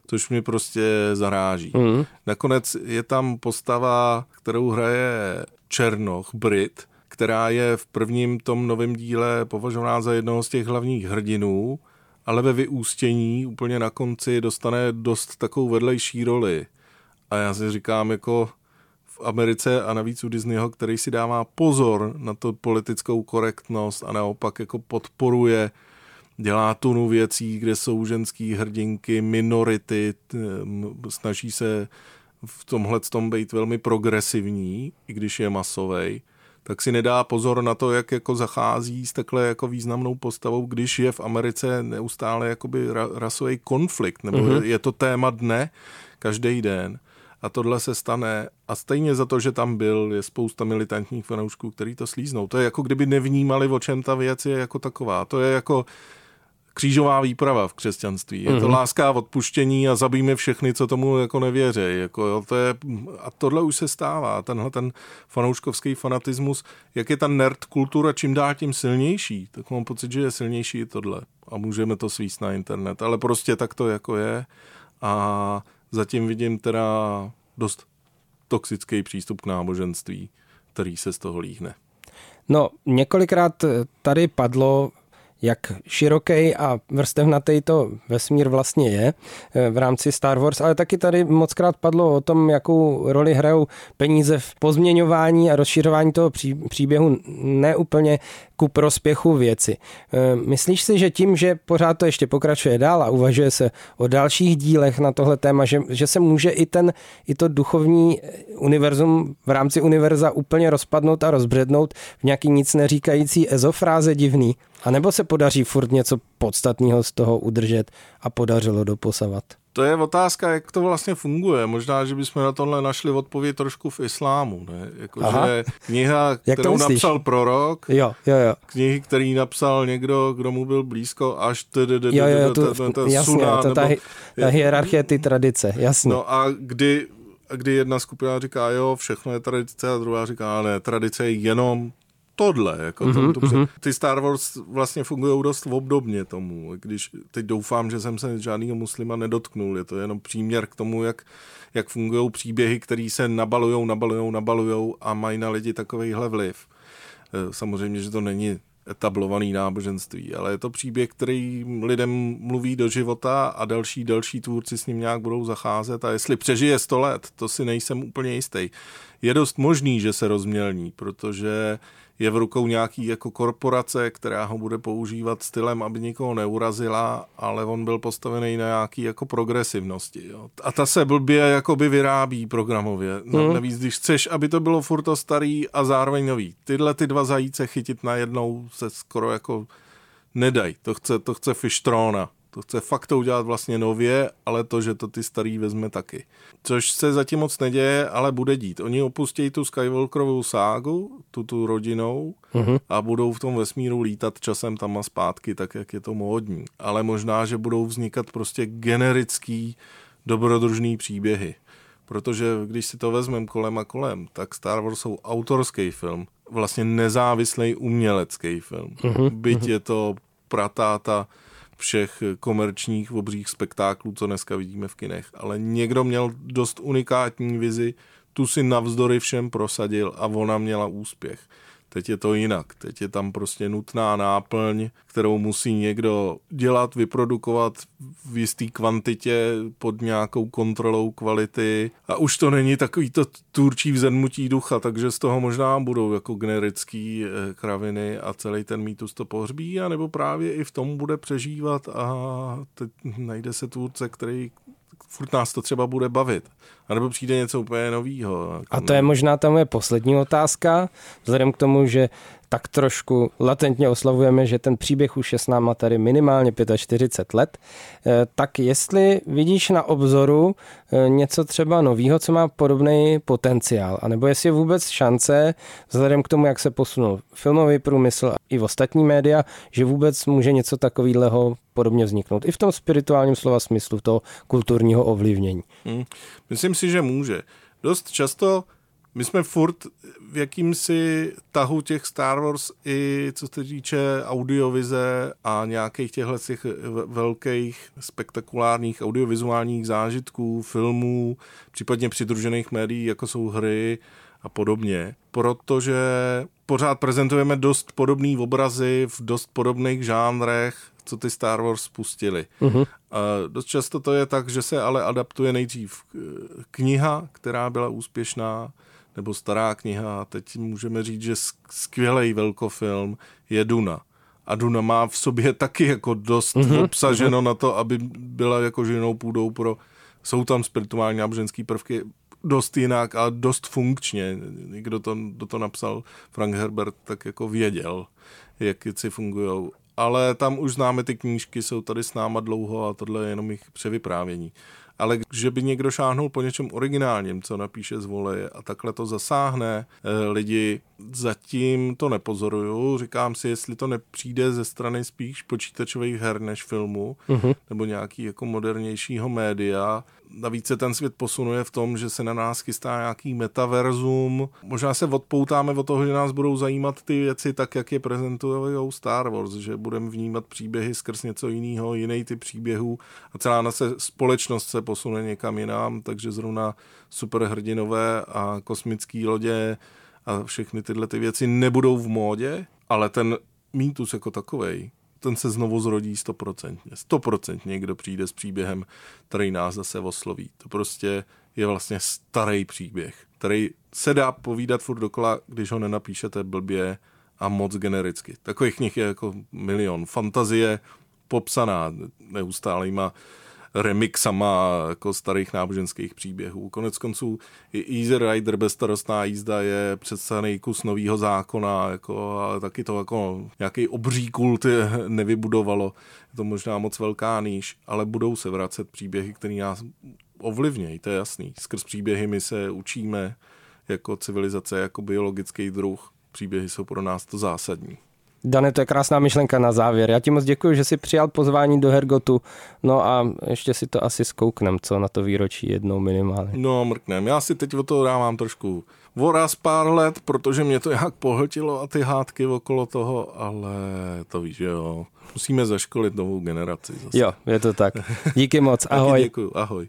což mě prostě zaráží. Mm. Nakonec je tam postava, kterou hraje Černoch, Brit, která je v prvním tom novém díle považovaná za jednoho z těch hlavních hrdinů, ale ve vyústění úplně na konci dostane dost takovou vedlejší roli. A já si říkám, jako v Americe a navíc u Disneyho, který si dává pozor na to politickou korektnost a naopak jako podporuje dělá tunu věcí, kde jsou ženský hrdinky, minority, snaží se v tomhle tom být velmi progresivní, i když je masovej, tak si nedá pozor na to, jak jako zachází s takhle jako významnou postavou, když je v Americe neustále jakoby rasový konflikt, nebo mm-hmm. je to téma dne, každý den. A tohle se stane a stejně za to, že tam byl, je spousta militantních fanoušků, který to slíznou. To je jako kdyby nevnímali, o čem ta věc je jako taková. To je jako křížová výprava v křesťanství. Je to mm-hmm. láska a odpuštění a zabijme všechny, co tomu jako nevěří. Jako, jo, to je, a tohle už se stává. Tenhle ten fanouškovský fanatismus, jak je ta nerd kultura čím dál tím silnější, tak mám pocit, že je silnější i tohle. A můžeme to svíst na internet. Ale prostě tak to jako je. A zatím vidím teda dost toxický přístup k náboženství, který se z toho líhne. No, několikrát tady padlo jak široký a vrstevnatý to vesmír vlastně je eh, v rámci Star Wars, ale taky tady mockrát padlo o tom, jakou roli hrajou peníze v pozměňování a rozšiřování toho příběhu neúplně ku prospěchu věci. Eh, myslíš si, že tím, že pořád to ještě pokračuje dál a uvažuje se o dalších dílech na tohle téma, že, že se může i, ten, i to duchovní univerzum v rámci univerza úplně rozpadnout a rozbřednout v nějaký nic neříkající ezofráze divný? A nebo se podaří furt něco podstatného z toho udržet a podařilo doposavat? To je otázka, jak to vlastně funguje. Možná, že bychom na tohle našli odpověď trošku v islámu. Ne? Jako, že kniha, kterou napsal prorok, jo, jo, jo. knihy, který napsal někdo, kdo mu byl blízko, až jasně, to ta, ta hierarchie, ty tradice, jasně. No a kdy, kdy jedna skupina říká, jo, všechno je tradice, a druhá říká, ne, tradice je jenom tohle. Jako mm-hmm, to, to, mm-hmm. Ty Star Wars vlastně fungují dost obdobně tomu, když teď doufám, že jsem se žádného muslima nedotknul. Je to jenom příměr k tomu, jak, jak fungují příběhy, které se nabalujou, nabalujou, nabalujou a mají na lidi takovýhle vliv. E, samozřejmě, že to není etablovaný náboženství, ale je to příběh, který lidem mluví do života a další, další tvůrci s ním nějak budou zacházet a jestli přežije 100 let, to si nejsem úplně jistý. Je dost možný, že se rozmělní, protože je v rukou nějaký jako korporace, která ho bude používat stylem, aby nikoho neurazila, ale on byl postavený na nějaký jako progresivnosti. Jo. A ta se blbě jakoby vyrábí programově. No, hmm. Navíc, když chceš, aby to bylo furt to starý a zároveň nový. Tyhle ty dva zajíce chytit najednou se skoro jako nedaj. To chce, to chce Fishtrona. To chce fakt to udělat vlastně nově, ale to, že to ty starý vezme taky. Což se zatím moc neděje, ale bude dít. Oni opustí tu Skywalkerovou ságu, tu tu rodinou uh-huh. a budou v tom vesmíru lítat časem tam a zpátky, tak jak je to módní. Ale možná, že budou vznikat prostě generický dobrodružný příběhy. Protože když si to vezmeme kolem a kolem, tak Star Wars jsou autorský film, vlastně nezávislý umělecký film. Uh-huh. Byť uh-huh. je to pratáta všech komerčních obřích spektáklů, co dneska vidíme v kinech. Ale někdo měl dost unikátní vizi, tu si navzdory všem prosadil a ona měla úspěch. Teď je to jinak. Teď je tam prostě nutná náplň, kterou musí někdo dělat, vyprodukovat v jisté kvantitě pod nějakou kontrolou kvality. A už to není takový to tvůrčí vzedmutí ducha, takže z toho možná budou jako generický eh, kraviny a celý ten mýtus to pohřbí, anebo právě i v tom bude přežívat a teď najde se tvůrce, který furt nás to třeba bude bavit. A nebo přijde něco úplně nového. A to je možná ta moje poslední otázka, vzhledem k tomu, že tak trošku latentně oslavujeme, že ten příběh už je s náma tady minimálně 45 let. Eh, tak jestli vidíš na obzoru eh, něco třeba novýho, co má podobný potenciál, anebo jestli je vůbec šance, vzhledem k tomu, jak se posunul filmový průmysl i v ostatní média, že vůbec může něco takového podobně vzniknout. I v tom spirituálním slova smyslu toho kulturního ovlivnění. Hmm. Myslím si, že může. Dost často my jsme furt v jakýmsi tahu těch Star Wars i co se týče audiovize a nějakých těchto těch velkých spektakulárních audiovizuálních zážitků, filmů, případně přidružených médií, jako jsou hry a podobně, protože pořád prezentujeme dost podobné obrazy v dost podobných žánrech, co ty Star Wars spustili. Uh-huh. A dost často to je tak, že se ale adaptuje nejdřív kniha, která byla úspěšná, nebo stará kniha. A teď můžeme říct, že skvělý velkofilm je Duna. A Duna má v sobě taky jako dost mm-hmm. obsaženo na to, aby byla jako ženou půdou pro... Jsou tam spirituální náboženský prvky dost jinak a dost funkčně. Kdo to, kdo to napsal, Frank Herbert, tak jako věděl, jak věci fungují. Ale tam už známe ty knížky, jsou tady s náma dlouho a tohle je jenom jejich převyprávění ale že by někdo šáhnul po něčem originálním, co napíše z voleje a takhle to zasáhne eh, lidi, zatím to nepozoruju. Říkám si, jestli to nepřijde ze strany spíš počítačových her než filmu, uh-huh. nebo nějaký jako modernějšího média, Navíc se ten svět posunuje v tom, že se na nás chystá nějaký metaverzum. Možná se odpoutáme od toho, že nás budou zajímat ty věci tak, jak je prezentují Star Wars, že budeme vnímat příběhy skrz něco jiného, jiný typ příběhů a celá naše společnost se posune někam jinam, takže zrovna superhrdinové a kosmické lodě a všechny tyhle ty věci nebudou v módě, ale ten mýtus jako takovej ten se znovu zrodí stoprocentně. Stoprocentně někdo přijde s příběhem, který nás zase osloví. To prostě je vlastně starý příběh, který se dá povídat furt dokola, když ho nenapíšete blbě a moc genericky. Takových knih je jako milion. Fantazie popsaná neustálýma remixama jako starých náboženských příběhů. Konec konců i Easy Rider, bezstarostná jízda je představený kus nového zákona, jako, ale taky to jako nějaký obří kult (laughs) nevybudovalo. Je to možná moc velká níž, ale budou se vracet příběhy, které nás ovlivnějí, to je jasný. Skrz příběhy my se učíme jako civilizace, jako biologický druh. Příběhy jsou pro nás to zásadní. Dane, to je krásná myšlenka na závěr. Já ti moc děkuji, že jsi přijal pozvání do Hergotu. No a ještě si to asi zkouknem, co na to výročí jednou minimálně. No, mrknem. Já si teď o to dávám trošku voraz pár let, protože mě to jak pohltilo a ty hádky okolo toho, ale to víš, že jo. Musíme zaškolit novou generaci zase. Jo, je to tak. Díky moc, (laughs) ahoj. Taky děkuju, ahoj.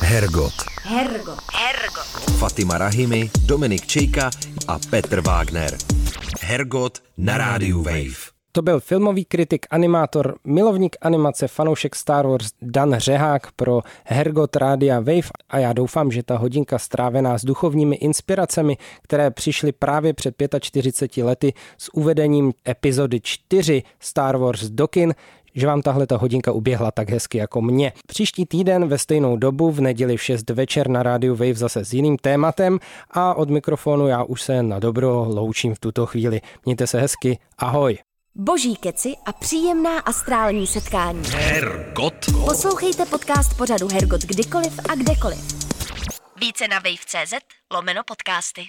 Hergot. Hergot. Hergot. Fatima Rahimi, Dominik Čejka a Petr Wagner. Hergot na rádiu Wave. To byl filmový kritik, animátor, milovník animace, fanoušek Star Wars Dan Řehák pro Hergot Rádia Wave a já doufám, že ta hodinka strávená s duchovními inspiracemi, které přišly právě před 45 lety s uvedením epizody 4 Star Wars Dokin, že vám tahle ta hodinka uběhla tak hezky jako mě. Příští týden ve stejnou dobu v neděli v 6 večer na rádiu Wave zase s jiným tématem a od mikrofonu já už se na dobro loučím v tuto chvíli. Mějte se hezky, ahoj. Boží keci a příjemná astrální setkání. Hergot. Poslouchejte podcast pořadu Hergot kdykoliv a kdekoliv. Více na wave.cz lomeno podcasty.